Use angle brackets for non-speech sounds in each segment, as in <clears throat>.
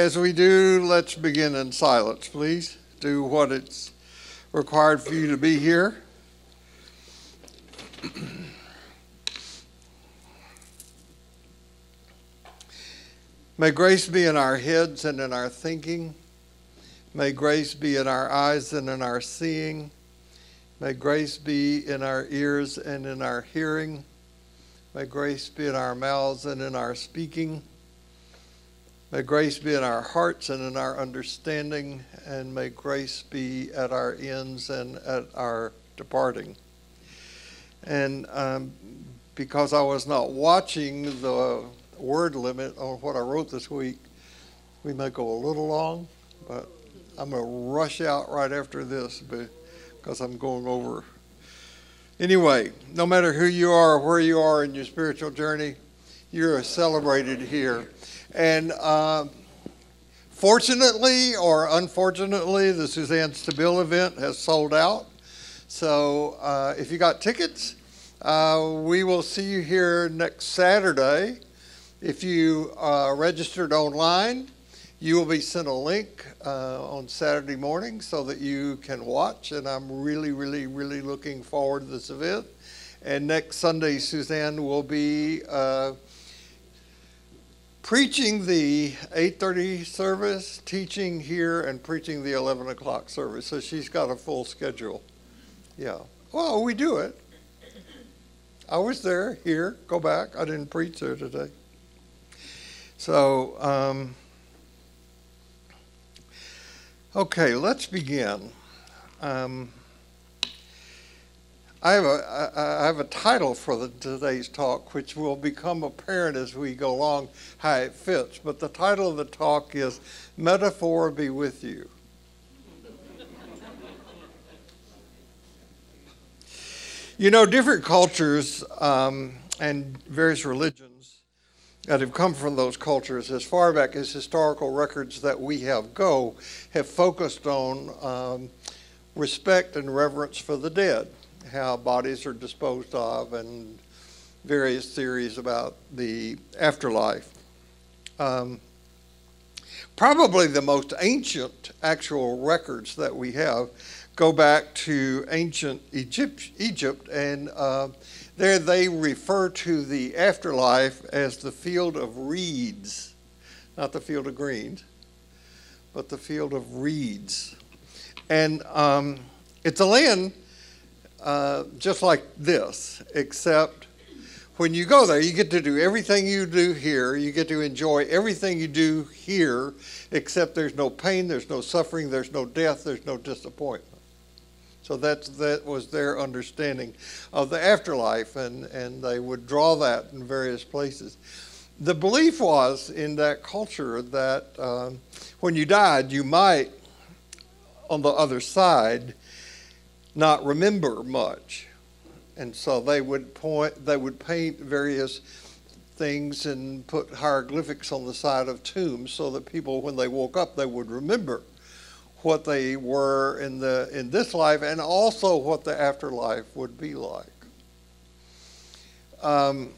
as we do, let's begin in silence, please. Do what it's required for you to be here. <clears throat> May grace be in our heads and in our thinking. May grace be in our eyes and in our seeing. May grace be in our ears and in our hearing. May grace be in our mouths and in our speaking. May grace be in our hearts and in our understanding, and may grace be at our ends and at our departing. And um, because I was not watching the word limit on what I wrote this week, we may go a little long, but I'm going to rush out right after this because I'm going over. Anyway, no matter who you are or where you are in your spiritual journey, you're celebrated here. And uh, fortunately or unfortunately, the Suzanne Stabile event has sold out. So uh, if you got tickets, uh, we will see you here next Saturday. If you uh, registered online, you will be sent a link uh, on Saturday morning so that you can watch. And I'm really, really, really looking forward to this event. And next Sunday, Suzanne will be uh, preaching the 8.30 service, teaching here, and preaching the 11 o'clock service. So she's got a full schedule. Yeah. Well, we do it. I was there, here, go back. I didn't preach there today. So, um, okay, let's begin. Um, I have a I have a title for the, today's talk, which will become apparent as we go along how it fits. But the title of the talk is "Metaphor Be with You." you know, different cultures um, and various religions that have come from those cultures, as far back as historical records that we have go, have focused on um, respect and reverence for the dead how bodies are disposed of and various theories about the afterlife. Um, probably the most ancient actual records that we have go back to ancient Egypt, Egypt and uh, there they refer to the afterlife as the field of reeds, not the field of greens, but the field of reeds. And um, it's a land uh, just like this, except when you go there, you get to do everything you do here. You get to enjoy everything you do here, except there's no pain, there's no suffering, there's no death, there's no disappointment. So that's, that was their understanding of the afterlife, and, and they would draw that in various places. The belief was in that culture that um, when you died, you might, on the other side, not remember much. And so they would point, they would paint various things and put hieroglyphics on the side of tombs so that people, when they woke up, they would remember what they were in the in this life and also what the afterlife would be like. Um,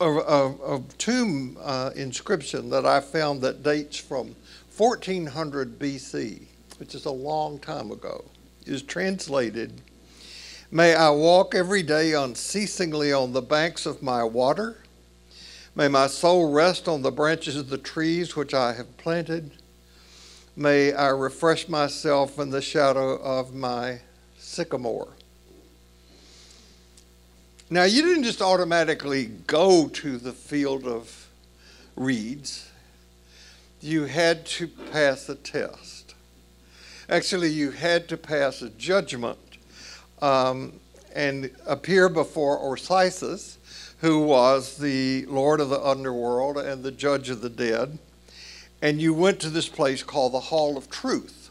a, a, a, tomb uh, inscription that I found that dates from 1400 BC which is a long time ago, is translated May I walk every day unceasingly on the banks of my water. May my soul rest on the branches of the trees which I have planted. May I refresh myself in the shadow of my sycamore. Now, you didn't just automatically go to the field of reeds, you had to pass a test. Actually, you had to pass a judgment um, and appear before Osiris, who was the lord of the underworld and the judge of the dead. And you went to this place called the Hall of Truth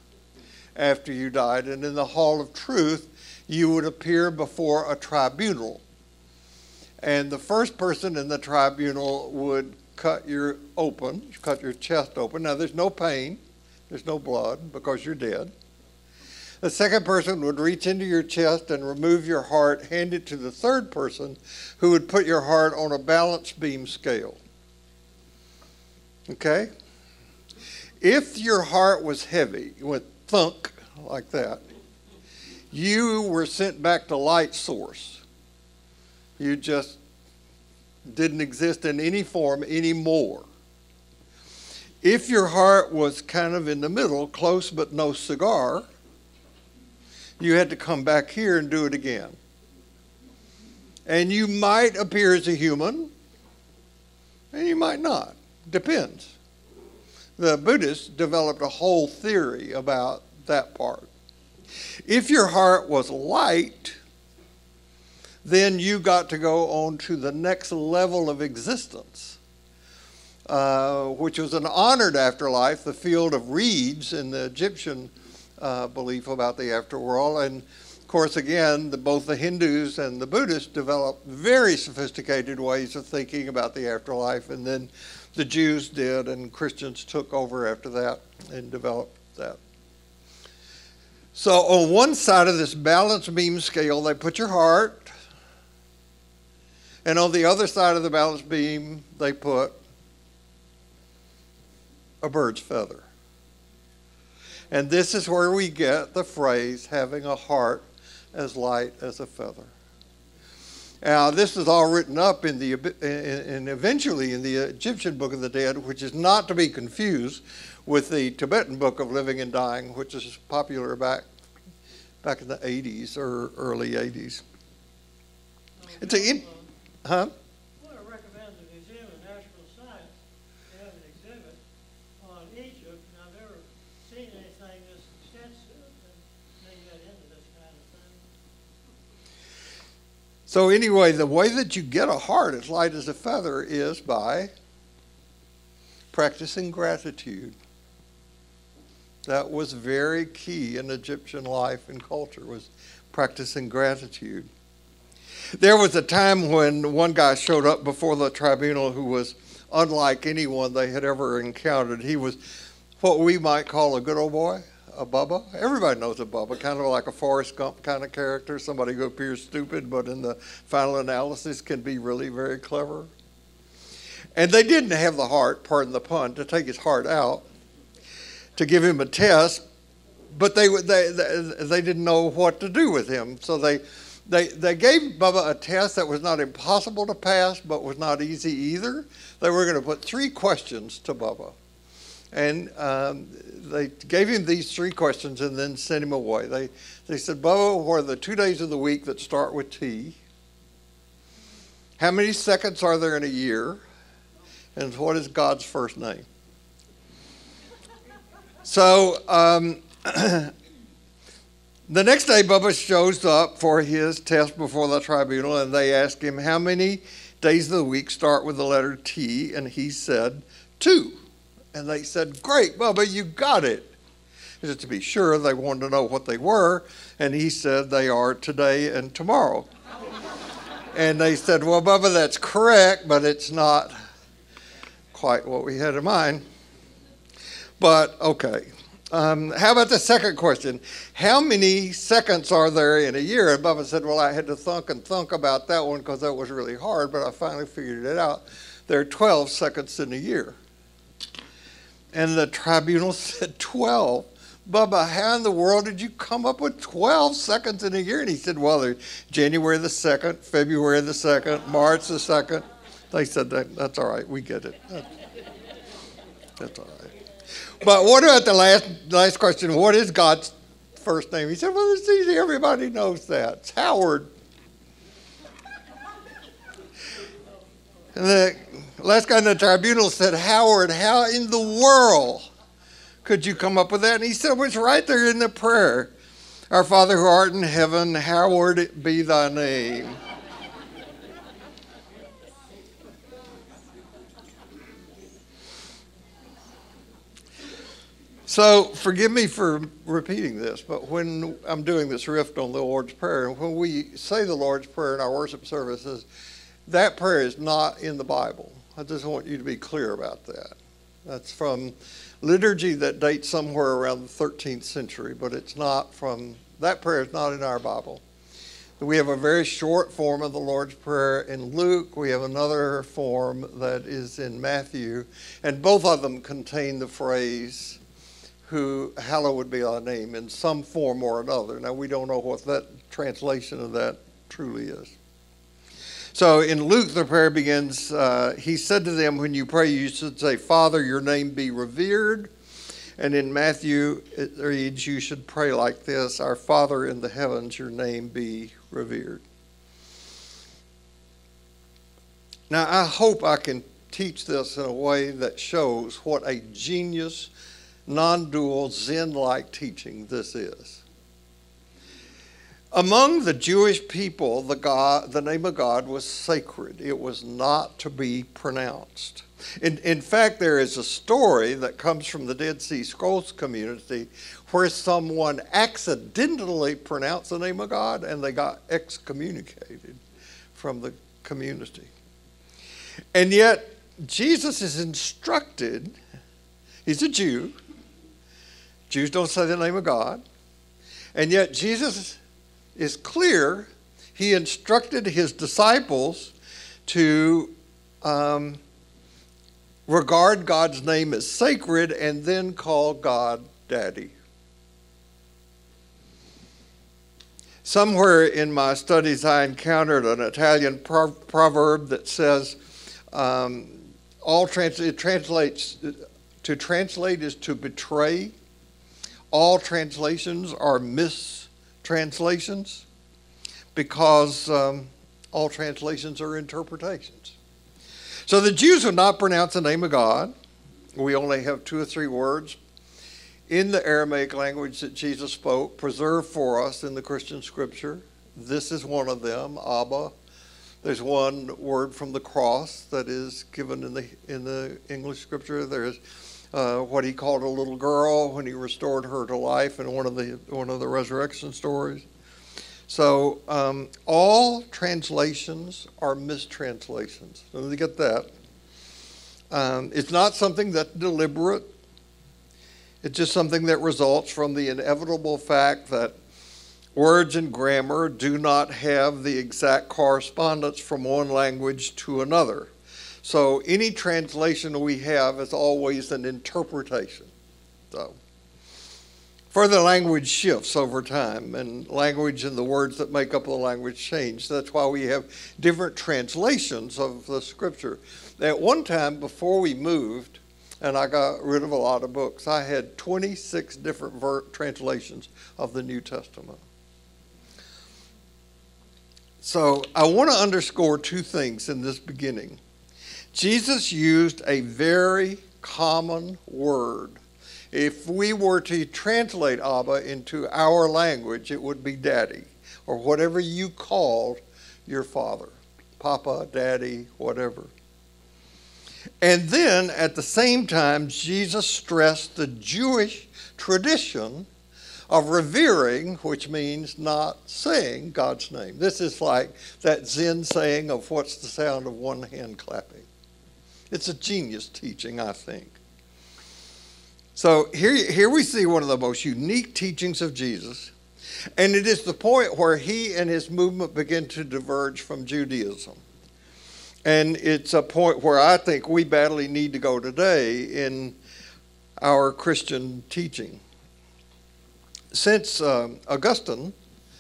after you died. And in the Hall of Truth, you would appear before a tribunal. And the first person in the tribunal would cut your open, cut your chest open. Now, there's no pain. There's no blood because you're dead. The second person would reach into your chest and remove your heart, hand it to the third person who would put your heart on a balance beam scale. Okay? If your heart was heavy, went thunk like that, you were sent back to light source. You just didn't exist in any form anymore. If your heart was kind of in the middle, close but no cigar, you had to come back here and do it again. And you might appear as a human, and you might not. Depends. The Buddhists developed a whole theory about that part. If your heart was light, then you got to go on to the next level of existence, uh, which was an honored afterlife, the field of reeds in the Egyptian uh, belief about the afterworld. And of course, again, the, both the Hindus and the Buddhists developed very sophisticated ways of thinking about the afterlife, and then the Jews did, and Christians took over after that and developed that. So, on one side of this balance beam scale, they put your heart, and on the other side of the balance beam, they put a bird's feather. And this is where we get the phrase having a heart as light as a feather. Now, this is all written up in the and eventually in the Egyptian Book of the Dead, which is not to be confused with the Tibetan Book of Living and Dying, which is popular back back in the 80s or early 80s. It's a, huh? So, anyway, the way that you get a heart as light as a feather is by practicing gratitude. That was very key in Egyptian life and culture was practicing gratitude. There was a time when one guy showed up before the tribunal who was unlike anyone they had ever encountered. He was what we might call a good old boy a Bubba. Everybody knows a Bubba, kind of like a Forrest Gump kind of character, somebody who appears stupid, but in the final analysis can be really very clever. And they didn't have the heart, pardon the pun, to take his heart out, to give him a test, but they, they, they, they didn't know what to do with him. So they, they, they gave Bubba a test that was not impossible to pass, but was not easy either. They were going to put three questions to Bubba. And um, they gave him these three questions and then sent him away. They, they said, Bubba, what are the two days of the week that start with T? How many seconds are there in a year? And what is God's first name? So um, <clears throat> the next day, Bubba shows up for his test before the tribunal, and they ask him, How many days of the week start with the letter T? And he said, Two. And they said, Great, Bubba, you got it. He To be sure, they wanted to know what they were. And he said, They are today and tomorrow. and they said, Well, Bubba, that's correct, but it's not quite what we had in mind. But okay. Um, how about the second question? How many seconds are there in a year? And Bubba said, Well, I had to thunk and thunk about that one because that was really hard, but I finally figured it out. There are 12 seconds in a year. And the tribunal <laughs> said, 12. Bubba, how in the world did you come up with 12 seconds in a year? And he said, Well, January the 2nd, February the 2nd, March the 2nd. They said, that, That's all right, we get it. That's all right. But what about the last, last question? What is God's first name? He said, Well, it's easy. Everybody knows that. It's Howard. And the last guy in the tribunal said, Howard, how in the world could you come up with that? And he said, Well, it's right there in the prayer. Our Father who art in heaven, hallowed be thy name. So, forgive me for repeating this, but when I'm doing this riff on the Lord's Prayer, and when we say the Lord's Prayer in our worship services, that prayer is not in the Bible. I just want you to be clear about that. That's from liturgy that dates somewhere around the 13th century, but it's not from, that prayer is not in our Bible. We have a very short form of the Lord's Prayer in Luke. We have another form that is in Matthew. And both of them contain the phrase, who hallowed be thy name in some form or another. Now, we don't know what that translation of that truly is. So in Luke, the prayer begins uh, He said to them, When you pray, you should say, Father, your name be revered. And in Matthew, it reads, You should pray like this Our Father in the heavens, your name be revered. Now, I hope I can teach this in a way that shows what a genius, non dual, Zen like teaching this is. Among the Jewish people, the, God, the name of God was sacred, it was not to be pronounced. In, in fact, there is a story that comes from the Dead Sea Scrolls community where someone accidentally pronounced the name of God and they got excommunicated from the community. And yet, Jesus is instructed, he's a Jew. Jews don't say the name of God. And yet, Jesus is clear. He instructed his disciples to um, regard God's name as sacred and then call God Daddy. Somewhere in my studies, I encountered an Italian pro- proverb that says, um, all trans- it translates, to translate is to betray. All translations are mistranslations because um, all translations are interpretations. So the Jews would not pronounce the name of God. We only have two or three words in the Aramaic language that Jesus spoke, preserved for us in the Christian scripture. This is one of them, Abba. There's one word from the cross that is given in the in the English scripture. There's uh, what he called a little girl when he restored her to life in one of the one of the resurrection stories. So um, all translations are mistranslations. So you get that. Um, it's not something that's deliberate. It's just something that results from the inevitable fact that words and grammar do not have the exact correspondence from one language to another. So any translation we have is always an interpretation. So further language shifts over time and language and the words that make up the language change. That's why we have different translations of the scripture. At one time before we moved, and I got rid of a lot of books. I had 26 different ver- translations of the New Testament. So I want to underscore two things in this beginning. Jesus used a very common word. If we were to translate Abba into our language, it would be daddy, or whatever you called your father Papa, daddy, whatever. And then at the same time, Jesus stressed the Jewish tradition of revering, which means not saying God's name. This is like that Zen saying of what's the sound of one hand clapping. It's a genius teaching, I think. So here, here we see one of the most unique teachings of Jesus. And it is the point where he and his movement begin to diverge from Judaism. And it's a point where I think we badly need to go today in our Christian teaching. Since um, Augustine,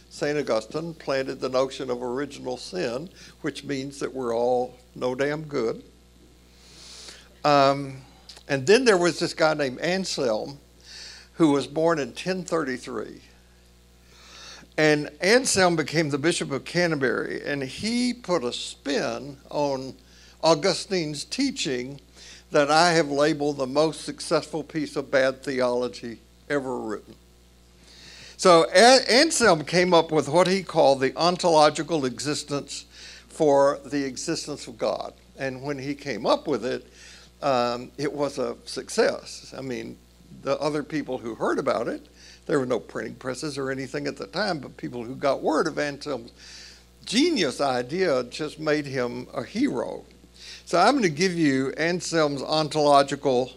St. Augustine, planted the notion of original sin, which means that we're all no damn good. Um, and then there was this guy named Anselm who was born in 1033. And Anselm became the Bishop of Canterbury, and he put a spin on Augustine's teaching that I have labeled the most successful piece of bad theology ever written. So Anselm came up with what he called the ontological existence for the existence of God. And when he came up with it, um, it was a success. I mean, the other people who heard about it there were no printing presses or anything at the time, but people who got word of Anselm's genius idea just made him a hero. So I'm going to give you Anselm's ontological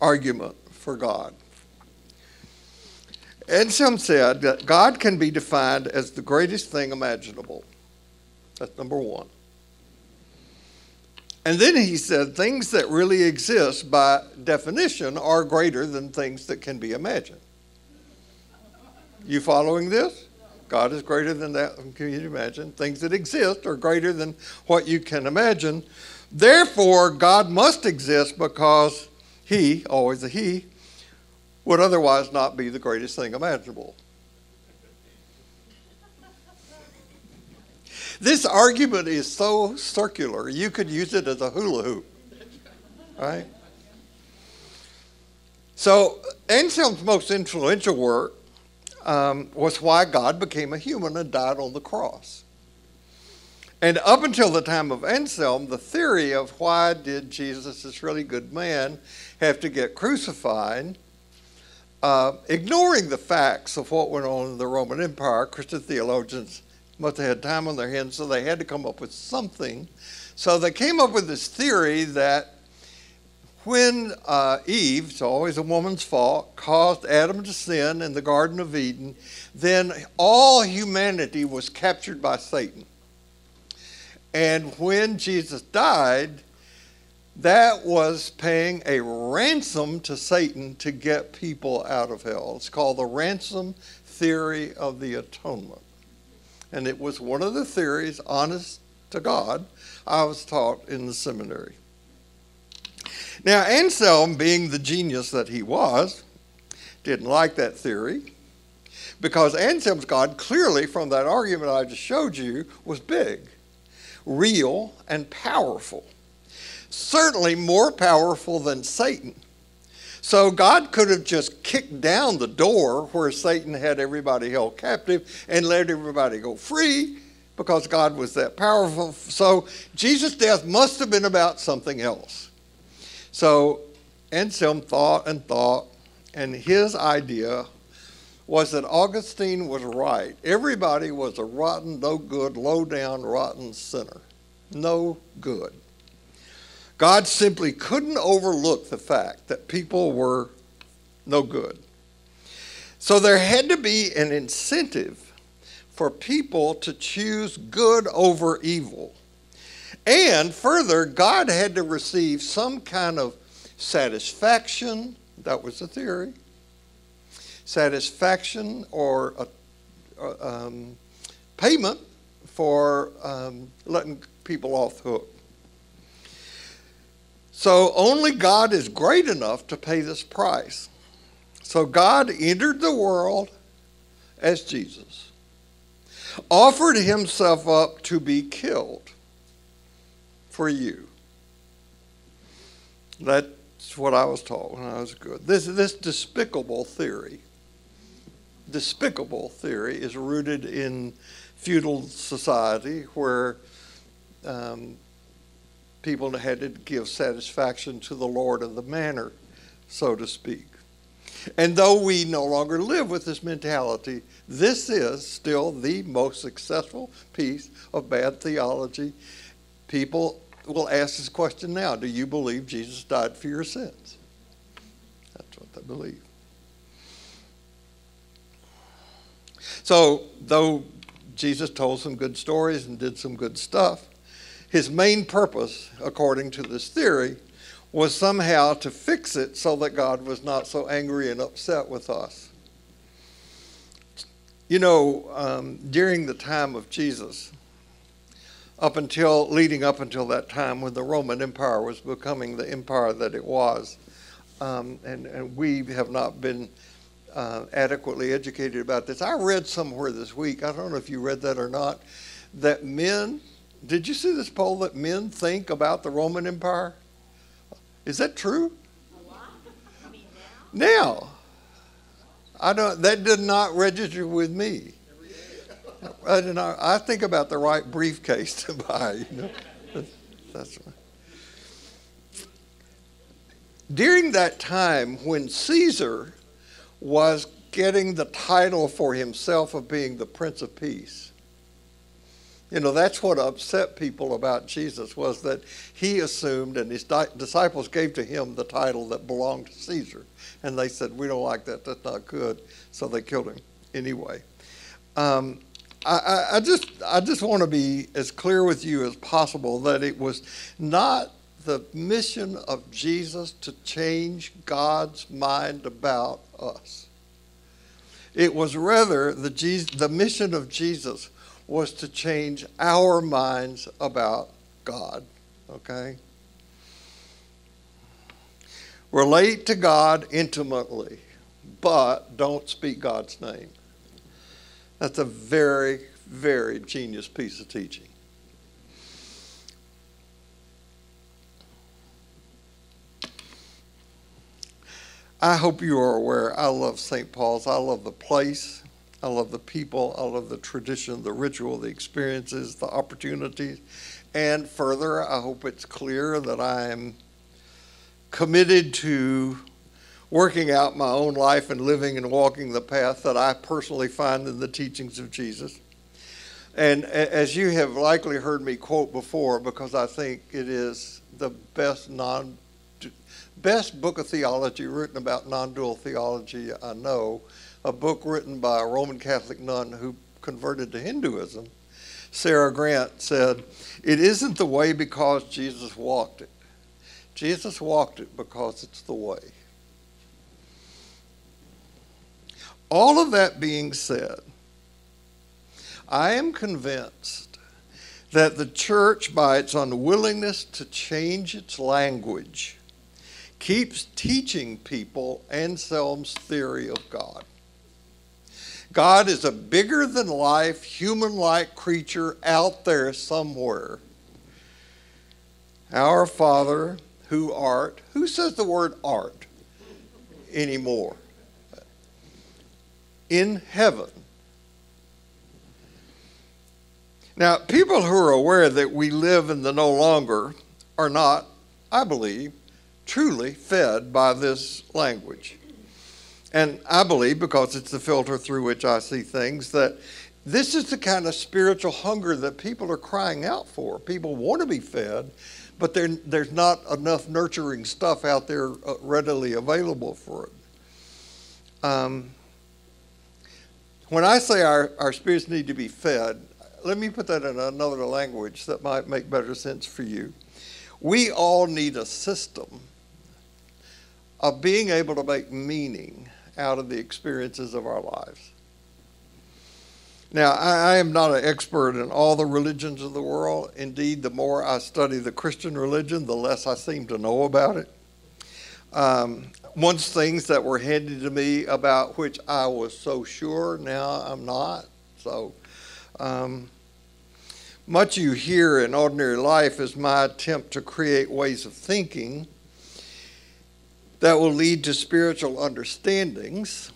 argument for God. Anselm said that God can be defined as the greatest thing imaginable. That's number one. And then he said things that really exist by definition are greater than things that can be imagined. You following this? God is greater than that can you imagine. Things that exist are greater than what you can imagine. Therefore, God must exist because He, always a He, would otherwise not be the greatest thing imaginable. This argument is so circular, you could use it as a hula hoop. Right? So, Anselm's most influential work um, was why God became a human and died on the cross. And up until the time of Anselm, the theory of why did Jesus, this really good man, have to get crucified, uh, ignoring the facts of what went on in the Roman Empire, Christian theologians must they had time on their hands, so they had to come up with something. So they came up with this theory that when uh, Eve, it's always a woman's fault, caused Adam to sin in the Garden of Eden, then all humanity was captured by Satan. And when Jesus died, that was paying a ransom to Satan to get people out of hell. It's called the ransom theory of the atonement. And it was one of the theories, honest to God, I was taught in the seminary. Now, Anselm, being the genius that he was, didn't like that theory because Anselm's God, clearly from that argument I just showed you, was big, real, and powerful. Certainly more powerful than Satan. So God could have just kicked down the door where Satan had everybody held captive and let everybody go free because God was that powerful. So Jesus' death must have been about something else. So Anselm thought and thought, and his idea was that Augustine was right. Everybody was a rotten, no good, low down, rotten sinner. No good. God simply couldn't overlook the fact that people were no good. So there had to be an incentive for people to choose good over evil. And further, God had to receive some kind of satisfaction, that was the theory, satisfaction or a, a um, payment for um, letting people off the hook. So only God is great enough to pay this price. So God entered the world as Jesus, offered himself up to be killed for you. That's what I was taught when I was good. This, this despicable theory, despicable theory, is rooted in feudal society where um, people had to give satisfaction to the Lord of the manor, so to speak. And though we no longer live with this mentality, this is still the most successful piece of bad theology. People will ask this question now Do you believe Jesus died for your sins? That's what they believe. So, though Jesus told some good stories and did some good stuff, his main purpose, according to this theory, was somehow to fix it so that God was not so angry and upset with us. You know, um, during the time of Jesus, up until leading up until that time when the Roman Empire was becoming the empire that it was. Um, and, and we have not been uh, adequately educated about this. I read somewhere this week, I don't know if you read that or not, that men, did you see this poll that men think about the Roman Empire? Is that true? I mean now? now. I don't, that did not register with me. I, do not, I think about the right briefcase to <laughs> buy. You know? That's right. During that time when Caesar was getting the title for himself of being the Prince of Peace, You know, that's what upset people about Jesus was that he assumed and his di- disciples gave to him the title that belonged to Caesar. And they said, We don't like that. That's not good. So they killed him anyway. Um, I, I, just, I just want to be as clear with you as possible that it was not the mission of Jesus to change God's mind about us. It was rather the, the mission of Jesus was to change our minds about God. Okay? Relate to God intimately, but don't speak God's name. That's a very, very genius piece of teaching. I hope you are aware I love St. Paul's. I love the place. I love the people. I love the tradition, the ritual, the experiences, the opportunities. And further, I hope it's clear that I am committed to working out my own life and living and walking the path that I personally find in the teachings of Jesus. And as you have likely heard me quote before, because I think it is the best non best book of theology written about non-dual theology I know, a book written by a Roman Catholic nun who converted to Hinduism. Sarah Grant said, "It isn't the way because Jesus walked it. Jesus walked it because it's the way." All of that being said, I am convinced that the church, by its unwillingness to change its language, keeps teaching people Anselm's theory of God. God is a bigger than life, human like creature out there somewhere. Our Father who art, who says the word art anymore? in heaven. Now, people who are aware that we live in the no longer are not, I believe, truly fed by this language. And I believe, because it's the filter through which I see things, that this is the kind of spiritual hunger that people are crying out for. People want to be fed, but there's not enough nurturing stuff out there uh, readily available for it. Um, when I say our, our spirits need to be fed, let me put that in another language that might make better sense for you. We all need a system of being able to make meaning out of the experiences of our lives. Now, I, I, am not an expert in all the religions of the world. Indeed, the more I study the Christian religion, the less I seem to know about it. Um, once things that were handed to me about which I was so sure, now I'm not. So, um, much you hear in ordinary life is my attempt to create ways of thinking that will lead to spiritual understandings.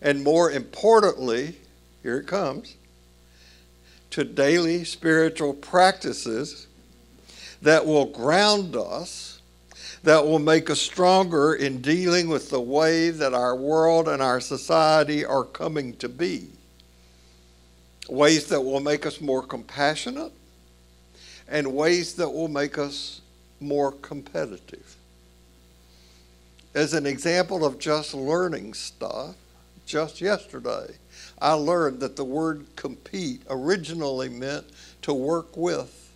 And more importantly, here it comes, to daily spiritual practices that will ground us that will make us stronger in dealing with the way that our world and our society are coming to be. Ways that will make us more compassionate and ways that will make us more competitive. As an example of just learning stuff, just yesterday, I learned that the word compete originally meant to work with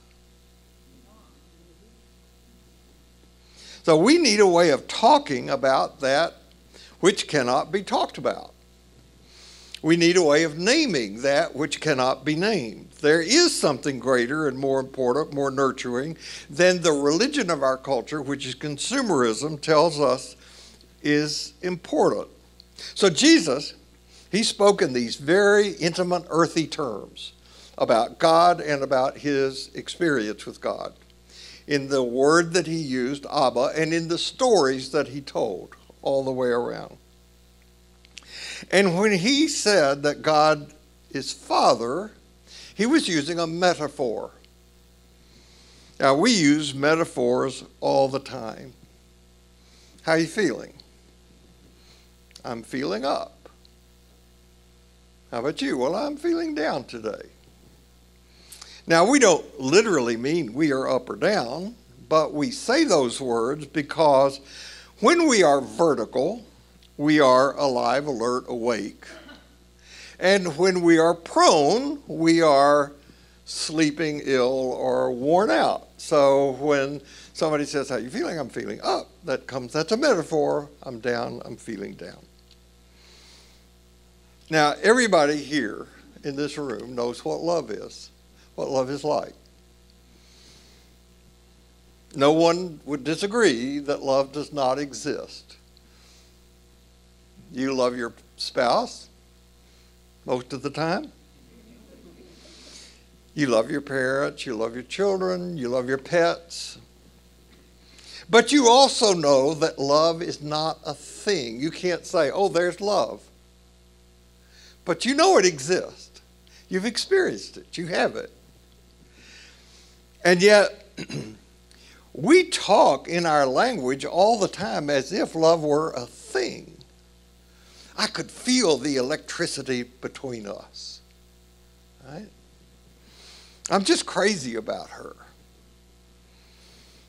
So we need a way of talking about that which cannot be talked about. We need a way of naming that which cannot be named. There is something greater and more important, more nurturing than the religion of our culture, which is consumerism, tells us is important. So Jesus, he spoke in these very intimate, earthy terms about God and about his experience with God in the word that he used, Abba, and in the stories that he told all the way around. And when he said that God is Father, he was using a metaphor. Now, we use metaphors all the time. How are you feeling? I'm feeling up. How about you? Well, I'm feeling down today. Now, we don't literally mean we are up or down, but we say those words because when we are vertical, we are alive, alert, awake. And when we are prone, we are sleeping ill or worn out. So when somebody says, How are you feeling? I'm feeling up. That comes, that's a metaphor. I'm down, I'm feeling down. Now, everybody here in this room knows what love is, what love is like. No one would disagree that love does not exist. You love your spouse most of the time. You love your parents, you love your children, you love your pets. But you also know that love is not a thing. You can't say, oh, there's love. But you know it exists. You've experienced it, you have it. And yet, <clears throat> we talk in our language all the time as if love were a thing. I could feel the electricity between us. Right? I'm just crazy about her.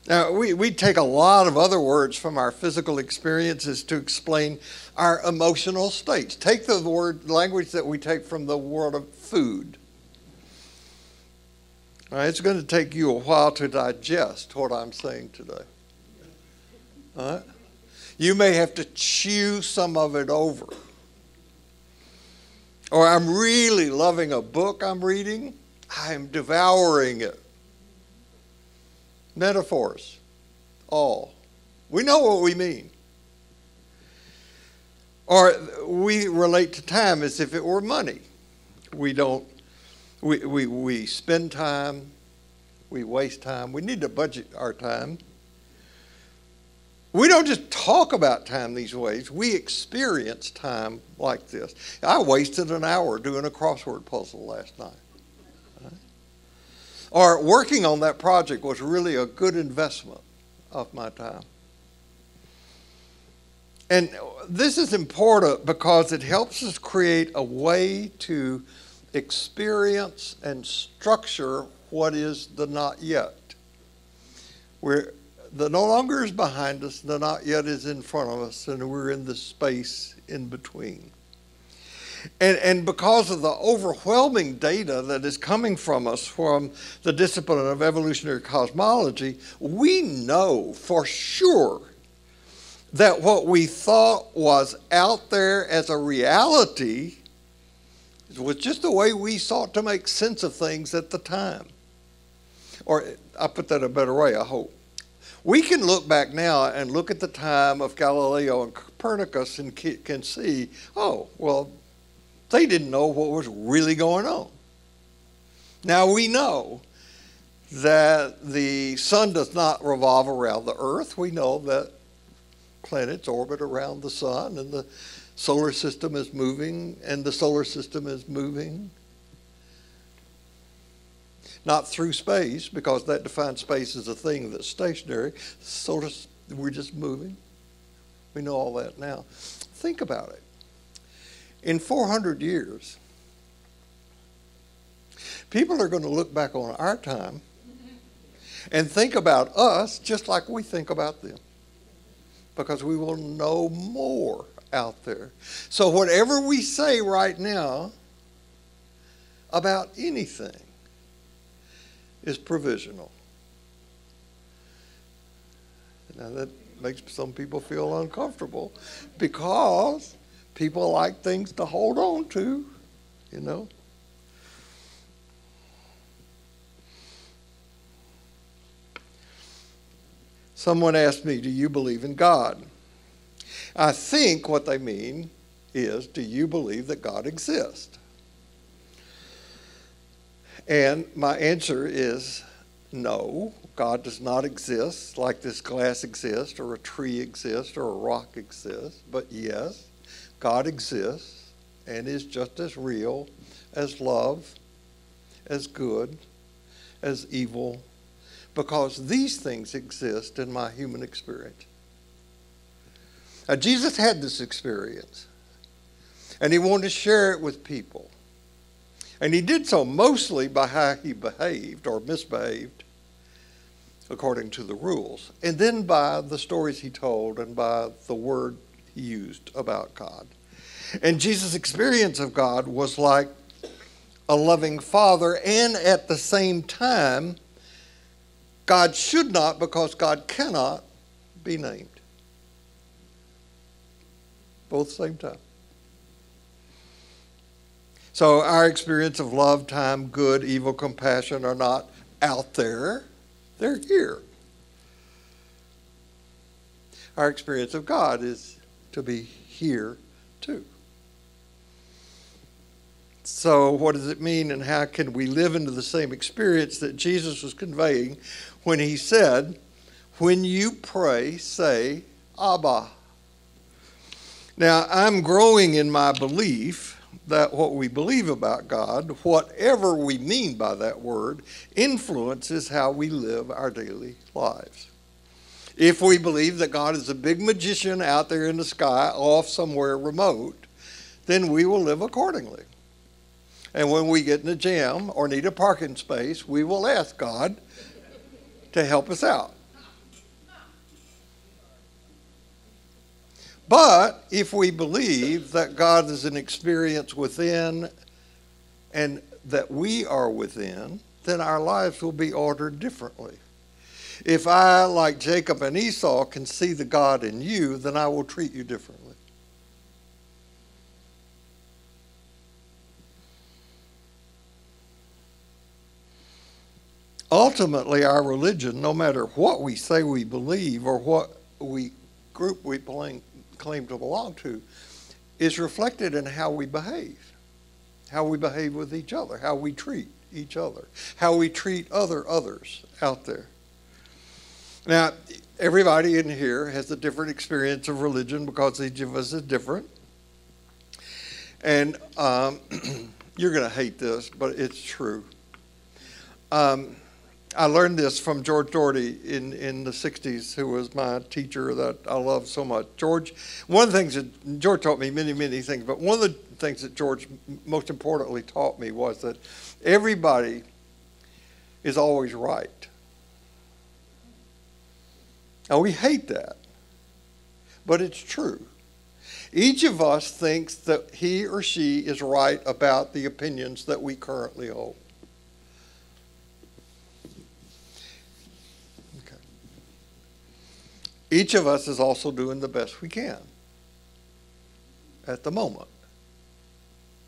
Now, we, we take a lot of other words from our physical experiences to explain our emotional states. Take the word language that we take from the world of food. It's going to take you a while to digest what I'm saying today. You may have to chew some of it over. Or I'm really loving a book I'm reading, I'm devouring it. Metaphors, all. We know what we mean. Or we relate to time as if it were money. We don't, we, we, we spend time, we waste time. We need to budget our time. We don't just talk about time these ways, we experience time like this. I wasted an hour doing a crossword puzzle last night. Or working on that project was really a good investment of my time. And this is important because it helps us create a way to experience and structure what is the not yet. We're the no longer is behind us, the not yet is in front of us, and we're in the space in between. And, and because of the overwhelming data that is coming from us from the discipline of evolutionary cosmology, we know for sure that what we thought was out there as a reality was just the way we sought to make sense of things at the time. Or I put that a better way, I hope. We can look back now and look at the time of Galileo and Copernicus and can see, oh, well, they didn't know what was really going on. Now we know that the sun does not revolve around the earth. We know that planets orbit around the sun and the solar system is moving and the solar system is moving not through space, because that defines space as a thing that's stationary. Of, we're just moving. We know all that now. Think about it. In 400 years, people are going to look back on our time and think about us just like we think about them because we will know more out there. So, whatever we say right now about anything, is provisional. Now that makes some people feel uncomfortable because people like things to hold on to, you know. Someone asked me, Do you believe in God? I think what they mean is, Do you believe that God exists? And my answer is no, God does not exist like this glass exists, or a tree exists, or a rock exists. But yes, God exists and is just as real as love, as good, as evil, because these things exist in my human experience. Now, Jesus had this experience, and he wanted to share it with people. And he did so mostly by how he behaved or misbehaved according to the rules, and then by the stories he told and by the word used about God. And Jesus' experience of God was like a loving father, and at the same time, God should not, because God cannot, be named. Both same time. So our experience of love, time, good, evil, compassion are not out there, they're here. Our experience of God is to be here too. So, what does it mean, and how can we live into the same experience that Jesus was conveying when he said, When you pray, say, Abba. Now, I'm growing in my belief that what we believe about God, whatever we mean by that word, influences how we live our daily lives. If we believe that God is a big magician out there in the sky, off somewhere remote, then we will live accordingly. And when we get in a jam or need a parking space, we will ask God to help us out. But if we believe that God is an experience within and that we are within, then our lives will be ordered differently. If I, like Jacob and Esau, can see the God in you, then I will treat you differently. Ultimately, our religion, no matter what we say we believe or what we group we claim to belong to is reflected in how we behave, how we behave with each other, how we treat each other, how we treat other others out there. Now, everybody in here has a different experience of religion because each of us is different. And um, <clears throat> you're going to hate this, but it's true. Um, I learned this from George Doherty in, in the 60s, who was my teacher that I love so much. George, one of the things that George taught me many, many things, but one of the things that George most importantly taught me was that everybody is always right. Now, we hate that, but it's true. Each of us thinks that he or she is right about the opinions that we currently hold. Each of us is also doing the best we can at the moment,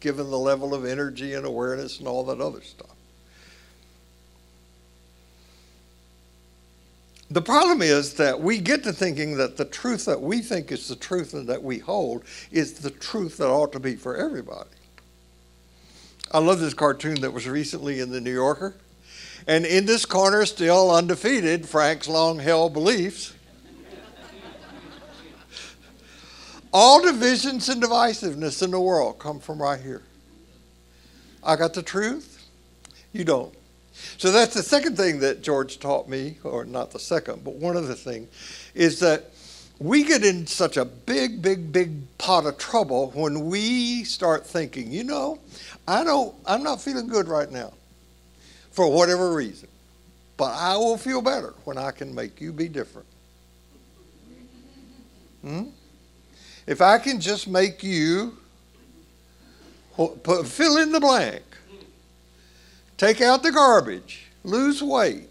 given the level of energy and awareness and all that other stuff. The problem is that we get to thinking that the truth that we think is the truth and that we hold is the truth that ought to be for everybody. I love this cartoon that was recently in the New Yorker. And in this corner, still undefeated, Frank's long held beliefs All divisions and divisiveness in the world come from right here. I got the truth, you don't. So that's the second thing that George taught me, or not the second, but one of the things, is that we get in such a big, big, big pot of trouble when we start thinking, you know, I don't, I'm not feeling good right now for whatever reason, but I will feel better when I can make you be different. Hmm? If I can just make you put, fill in the blank, take out the garbage, lose weight,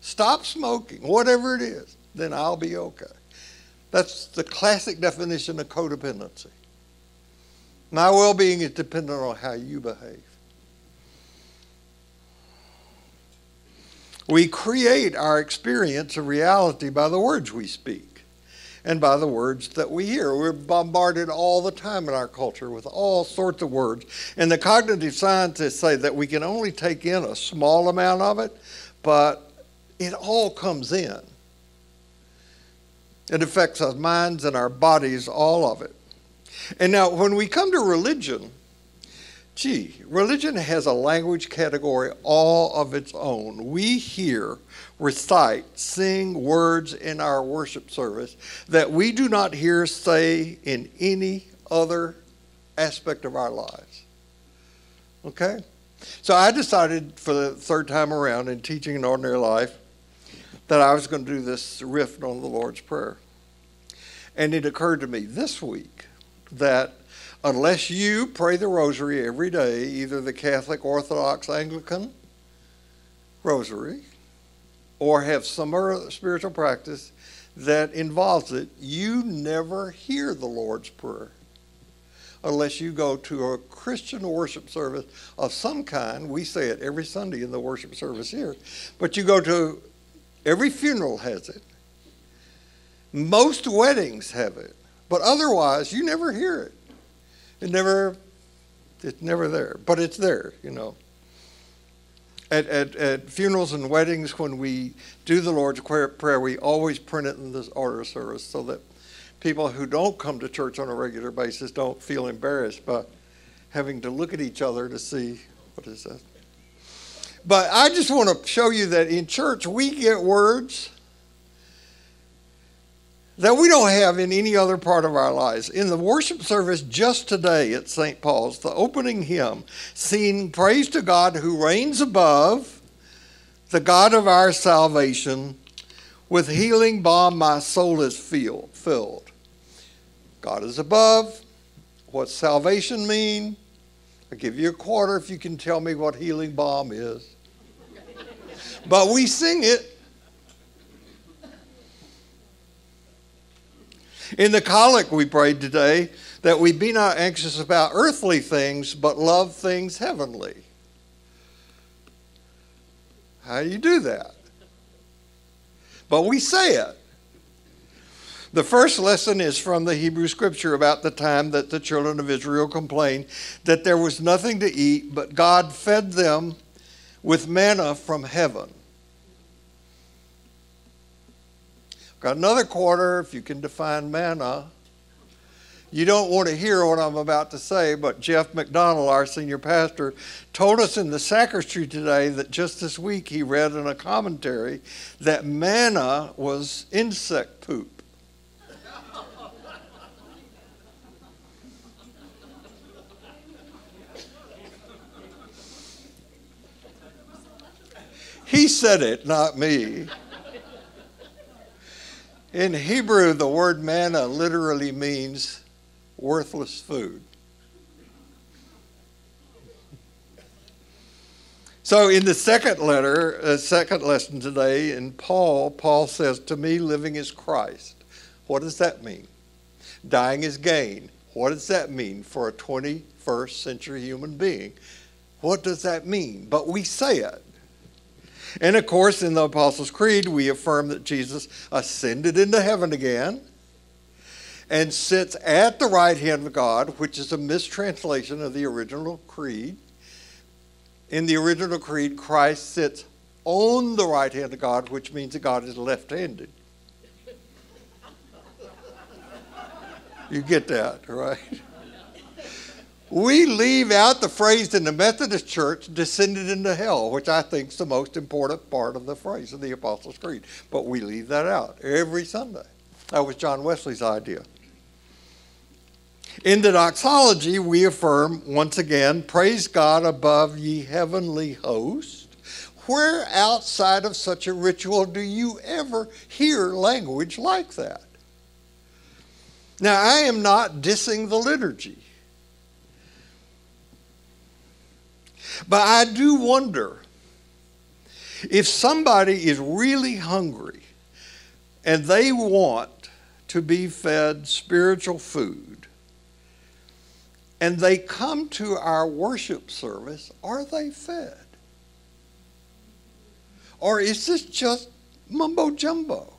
stop smoking, whatever it is, then I'll be okay. That's the classic definition of codependency. My well being is dependent on how you behave. We create our experience of reality by the words we speak and by the words that we hear. We're bombarded all the time in our culture with all sorts of words. And the cognitive scientists say that we can only take in a small amount of it, but it all comes in. It affects our minds and our bodies, all of it. And now, when we come to religion, gee, religion has a language category all of its own. We hear recite, sing words in our worship service that we do not hear say in any other aspect of our lives. Okay? So I decided for the third time around in teaching an ordinary life that I was going to do this riff on the Lord's Prayer. And it occurred to me this week that unless you pray the rosary every day, either the Catholic, Orthodox, Anglican rosary, or have some other spiritual practice that involves it, you never hear the Lord's Prayer unless you go to a Christian worship service of some kind. We say it every Sunday in the worship service here. But you go to every funeral has it. Most weddings have it. But otherwise, you never hear it. It never it's never there. But it's there, you know. At, at, at funerals and weddings, when we do the Lord's Prayer, we always print it in this order service so that people who don't come to church on a regular basis don't feel embarrassed by having to look at each other to see what is that. But I just want to show you that in church we get words that we don't have in any other part of our lives. In the worship service just today at St. Paul's, the opening hymn, sing praise to God who reigns above, the God of our salvation, with healing balm my soul is filled. God is above. What's salvation mean? I'll give you a quarter if you can tell me what healing balm is. but we sing it. In the collect we prayed today that we be not anxious about earthly things, but love things heavenly. How do you do that? But we say it. The first lesson is from the Hebrew scripture about the time that the children of Israel complained that there was nothing to eat, but God fed them with manna from heaven. Got another quarter, if you can define manna. You don't want to hear what I'm about to say, but Jeff McDonald, our senior pastor, told us in the sacristy today that just this week he read in a commentary that manna was insect poop. He said it, not me. In Hebrew, the word manna literally means worthless food. So, in the second letter, uh, second lesson today, in Paul, Paul says, To me, living is Christ. What does that mean? Dying is gain. What does that mean for a 21st century human being? What does that mean? But we say it. And of course, in the Apostles' Creed, we affirm that Jesus ascended into heaven again and sits at the right hand of God, which is a mistranslation of the original creed. In the original creed, Christ sits on the right hand of God, which means that God is left handed. You get that, right? We leave out the phrase in the Methodist Church, descended into hell, which I think is the most important part of the phrase of the Apostles' Creed. But we leave that out every Sunday. That was John Wesley's idea. In the doxology, we affirm once again, praise God above ye heavenly host. Where outside of such a ritual do you ever hear language like that? Now, I am not dissing the liturgy. But I do wonder if somebody is really hungry and they want to be fed spiritual food and they come to our worship service, are they fed? Or is this just mumbo jumbo?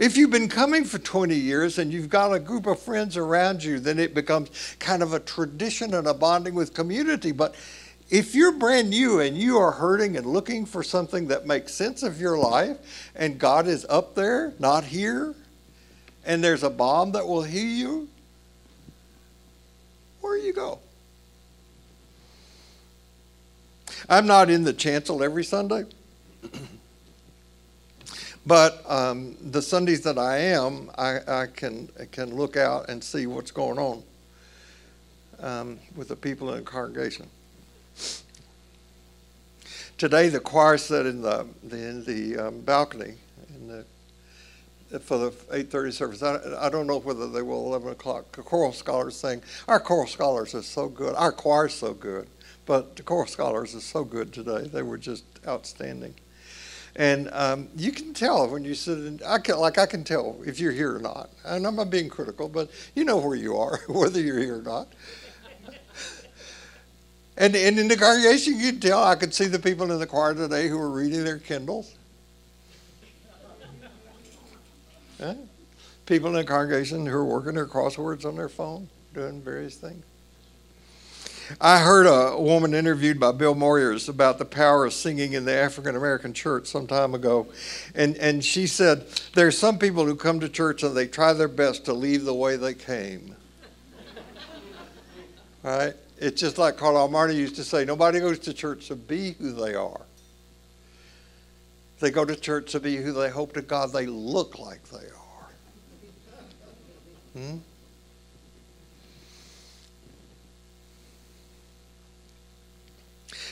If you've been coming for 20 years and you've got a group of friends around you, then it becomes kind of a tradition and a bonding with community. But if you're brand new and you are hurting and looking for something that makes sense of your life, and God is up there, not here, and there's a bomb that will heal you, where you go? I'm not in the chancel every Sunday, <clears throat> but um, the Sundays that I am, I, I, can I can look out and see what's going on um, with the people in the congregation. Today the choir sat in the, in the um, balcony in the, for the 8.30 service. I, I don't know whether they will 11 o'clock. The choral scholars saying, our choral scholars are so good. Our choir is so good. But the choral scholars are so good today. They were just outstanding. And um, you can tell when you sit in, I can, like I can tell if you're here or not. And I'm not being critical, but you know where you are, <laughs> whether you're here or not. And, and in the congregation, you can tell, I could see the people in the choir today who were reading their Kindles. Huh? People in the congregation who are working their crosswords on their phone, doing various things. I heard a woman interviewed by Bill Moyers about the power of singing in the African American church some time ago. And, and she said, There are some people who come to church and they try their best to leave the way they came. <laughs> right? It's just like Carl Marty used to say nobody goes to church to be who they are. They go to church to be who they hope to God they look like they are. Hmm?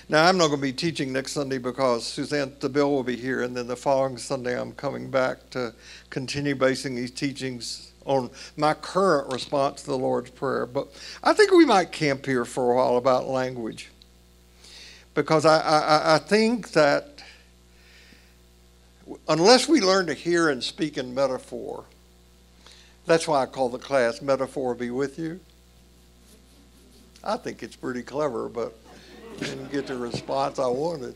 Now, I'm not going to be teaching next Sunday because Suzanne Stabile will be here, and then the following Sunday I'm coming back to continue basing these teachings on my current response to the Lord's Prayer. But I think we might camp here for a while about language because I, I, I think that unless we learn to hear and speak in metaphor, that's why I call the class Metaphor Be With You. I think it's pretty clever, but <laughs> didn't get the response I wanted.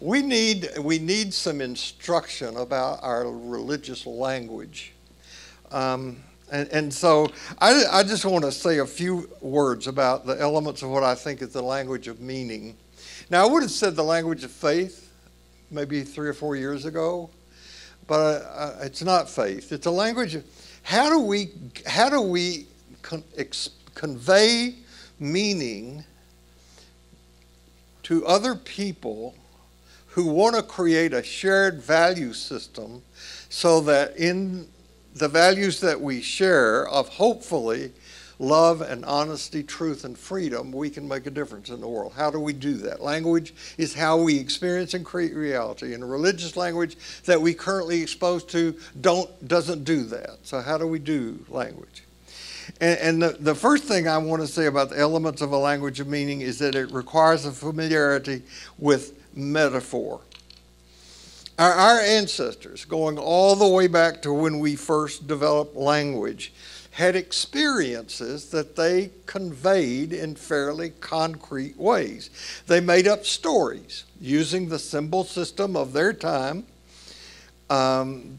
We need we need some instruction about our religious language. Um, and, and, so I, I just want to say a few words about the elements of what I think is the language of meaning. Now, I would have said the language of faith maybe three or four years ago, but uh, it's not faith. It's a language of how do we, how do we con- ex- convey meaning to other people who want to create a shared value system so that in the values that we share of hopefully love and honesty, truth and freedom, we can make a difference in the world. How do we do that? Language is how we experience and create reality. And religious language that we currently exposed to don't doesn't do that. So how do we do language? And, and the, the first thing I want to say about the elements of a language of meaning is that it requires a familiarity with metaphor. Our, our ancestors, going all the way back to when we first developed language, had experiences that they conveyed in fairly concrete ways. They made up stories using the symbol system of their time. Um,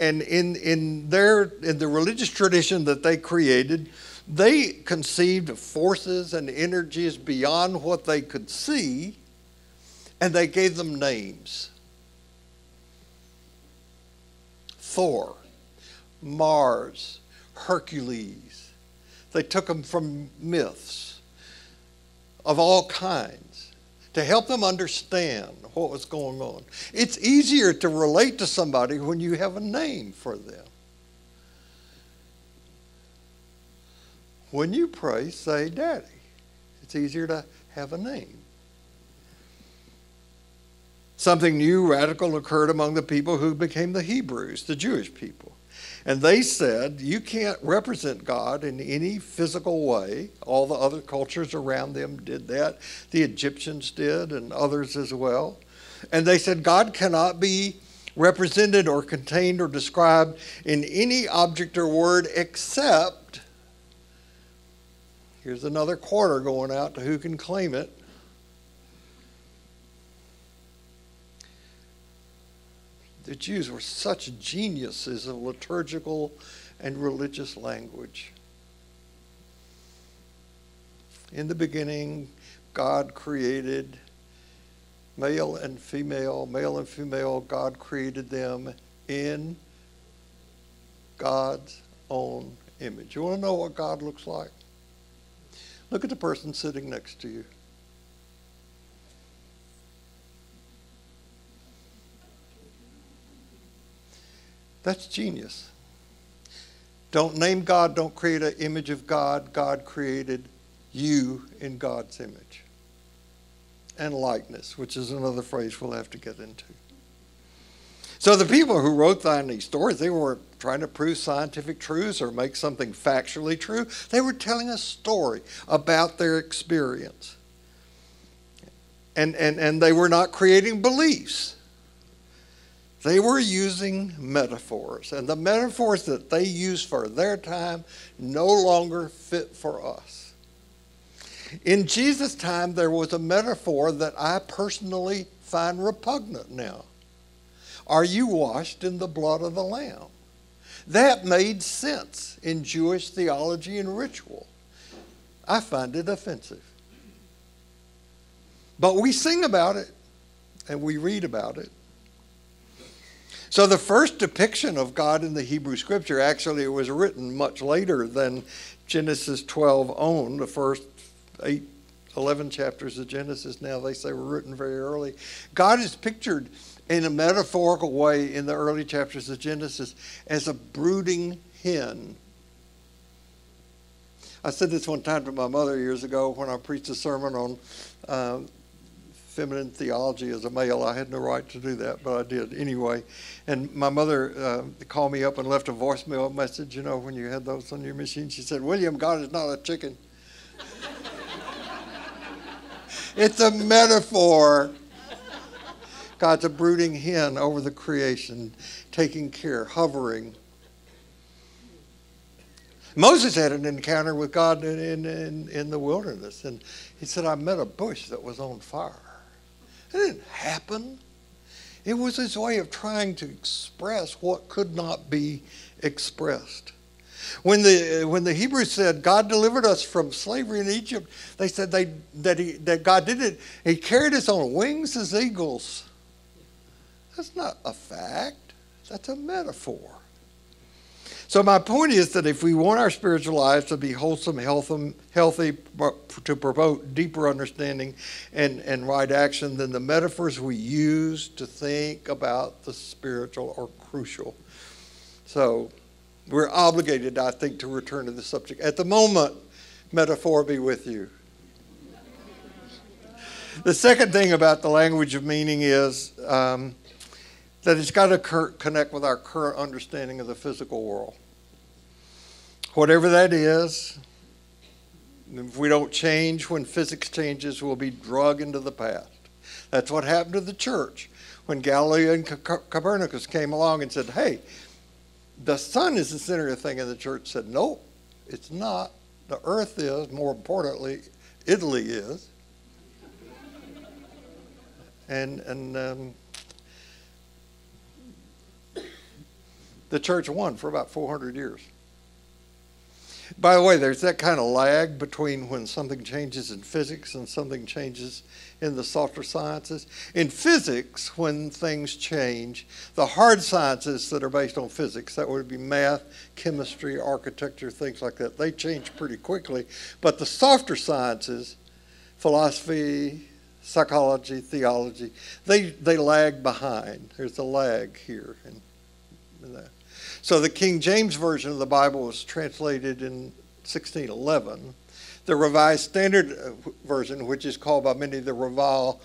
and in, in their in the religious tradition that they created, they conceived forces and energies beyond what they could see, and they gave them names. Thor, Mars, Hercules. They took them from myths of all kinds to help them understand what was going on. It's easier to relate to somebody when you have a name for them. When you pray, say daddy. It's easier to have a name. Something new, radical occurred among the people who became the Hebrews, the Jewish people. And they said, You can't represent God in any physical way. All the other cultures around them did that. The Egyptians did, and others as well. And they said God cannot be represented or contained or described in any object or word except, here's another quarter going out to who can claim it. The Jews were such geniuses of liturgical and religious language. In the beginning, God created male and female, male and female, God created them in God's own image. You want to know what God looks like? Look at the person sitting next to you. That's genius. Don't name God, don't create an image of God. God created you in God's image and likeness, which is another phrase we'll have to get into. So the people who wrote these stories, they weren't trying to prove scientific truths or make something factually true. They were telling a story about their experience. And, and, and they were not creating beliefs. They were using metaphors. And the metaphors that they used for their time no longer fit for us. In Jesus' time, there was a metaphor that I personally find repugnant now. Are you washed in the blood of the Lamb? That made sense in Jewish theology and ritual. I find it offensive. But we sing about it and we read about it. So the first depiction of God in the Hebrew scripture actually was written much later than Genesis 12 owned. The first eight, 11 chapters of Genesis now they say were written very early. God is pictured in a metaphorical way in the early chapters of Genesis as a brooding hen. I said this one time to my mother years ago when I preached a sermon on uh, feminine theology as a male. I had no right to do that, but I did anyway. And my mother uh, called me up and left a voicemail message, you know, when you had those on your machine. She said, William, God is not a chicken. <laughs> it's a metaphor. God's a brooding hen over the creation, taking care, hovering. Moses had an encounter with God in, in, in the wilderness, and he said, I met a bush that was on fire. It didn't happen. It was his way of trying to express what could not be expressed. When the, when the Hebrews said God delivered us from slavery in Egypt, they said they, that, he, that God did it. He carried us on wings as eagles. That's not a fact, that's a metaphor. So, my point is that if we want our spiritual lives to be wholesome, healthy, healthy to promote deeper understanding and, and right action, then the metaphors we use to think about the spiritual are crucial. So, we're obligated, I think, to return to the subject. At the moment, metaphor be with you. The second thing about the language of meaning is um, that it's got to connect with our current understanding of the physical world. Whatever that is, if we don't change when physics changes, we'll be drug into the past. That's what happened to the church when Galileo and Copernicus came along and said, hey, the sun is the center of the thing, and the church said, nope, it's not. The earth is, more importantly, Italy is. <laughs> And, and um, the church won for about 400 years. By the way, there's that kind of lag between when something changes in physics and something changes in the softer sciences. In physics, when things change, the hard sciences that are based on physics, that would be math, chemistry, architecture, things like that, they change pretty quickly. But the softer sciences, philosophy, psychology, theology, they, they lag behind. There's a lag here in, in that. So the King James Version of the Bible was translated in 1611. The Revised Standard uh, Version, which is called by many the Reval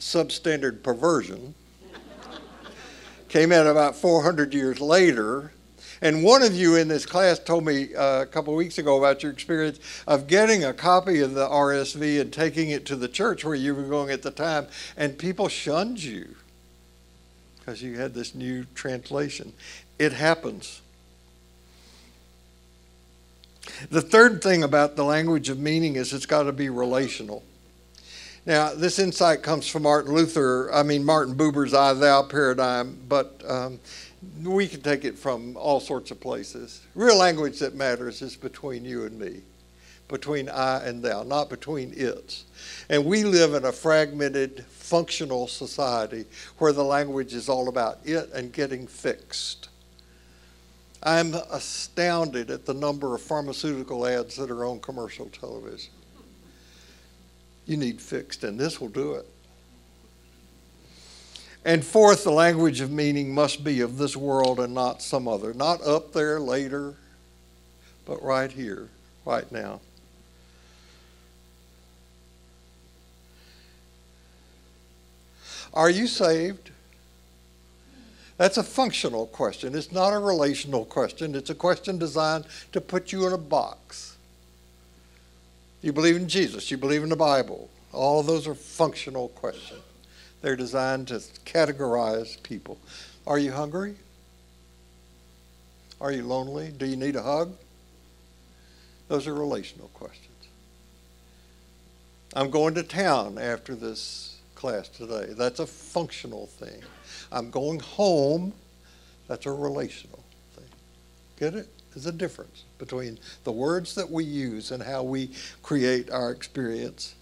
Substandard Perversion, came out about 400 years later. And one of you in this class told me uh, a couple of weeks ago about your experience of getting a copy of the RSV and taking it to the church where you were going at the time, and people shunned you because you had this new translation. It happens. The third thing about the language of meaning is it's got to be relational. Now, this insight comes from Martin Luther, I mean, Martin Buber's I thou paradigm, but um, we can take it from all sorts of places. Real language that matters is between you and me, between I and thou, not between its. And we live in a fragmented, functional society where the language is all about it and getting fixed. I'm astounded at the number of pharmaceutical ads that are on commercial television. You need fixed, and this will do it. And fourth, the language of meaning must be of this world and not some other. Not up there later, but right here, right now. Are you saved? That's a functional question. It's not a relational question. It's a question designed to put you in a box. You believe in Jesus, you believe in the Bible. All of those are functional questions. They're designed to categorize people. Are you hungry? Are you lonely? Do you need a hug? Those are relational questions. I'm going to town after this class today. That's a functional thing. I'm going home. That's a relational thing. Get it? There's a difference between the words that we use and how we create our experience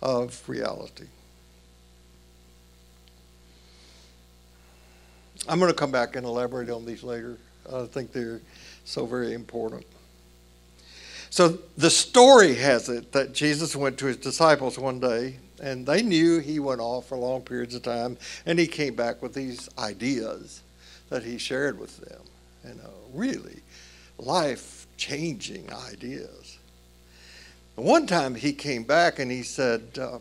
of reality. I'm going to come back and elaborate on these later. I think they're so very important. So the story has it that Jesus went to his disciples one day, and they knew he went off for long periods of time, and he came back with these ideas that he shared with them. You know, really life changing ideas. One time he came back and he said, um,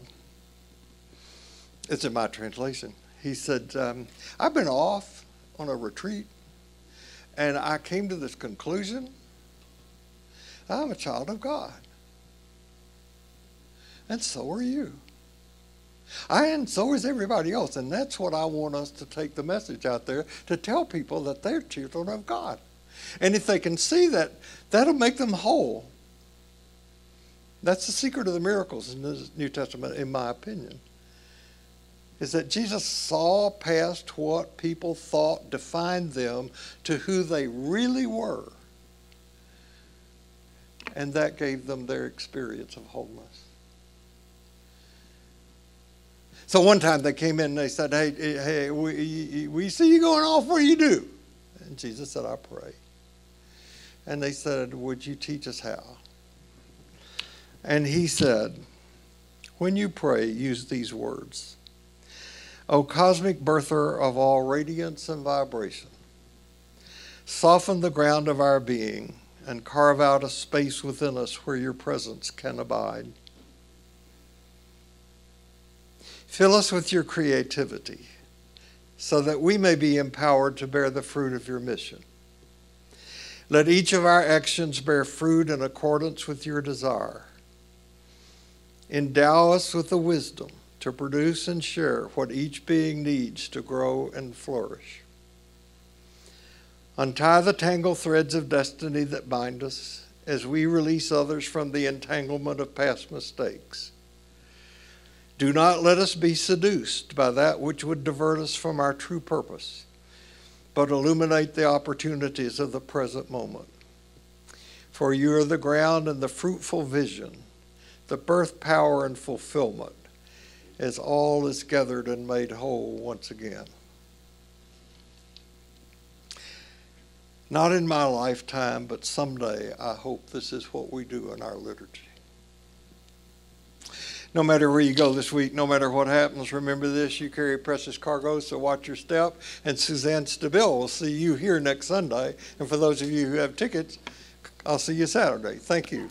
it's in my translation. He said, um, I've been off on a retreat and I came to this conclusion I'm a child of God. And so are you. And so is everybody else. And that's what I want us to take the message out there to tell people that they're children of God. And if they can see that, that'll make them whole. That's the secret of the miracles in the New Testament, in my opinion. Is that Jesus saw past what people thought defined them to who they really were and that gave them their experience of wholeness. So one time they came in and they said, Hey, eh, hey, we, we see you going off. Do you do? And Jesus said, I pray. And they said, Would you teach us how? And he said, When you pray, use these words O cosmic birther of all radiance and vibration, soften the ground of our being and carve out a space within us where your presence can abide. Fill us with your creativity so that we may be empowered to bear the fruit of your mission. Let each of our actions bear fruit in accordance with your desire. Endow us with the wisdom to produce and share what each being needs to grow and flourish. Untie the tangled threads of destiny that bind us as we release others from the entanglement of past mistakes. Do not let us be seduced by that which would divert us from our true purpose, but illuminate the opportunities of the present moment. For you are the ground and the fruitful vision, the birth power and fulfillment, as all is gathered and made whole once again. Not in my lifetime, but someday I hope this is what we do in our liturgy. No matter where you go this week, no matter what happens, remember this you carry precious cargo, so watch your step. And Suzanne Stabile will see you here next Sunday. And for those of you who have tickets, I'll see you Saturday. Thank you.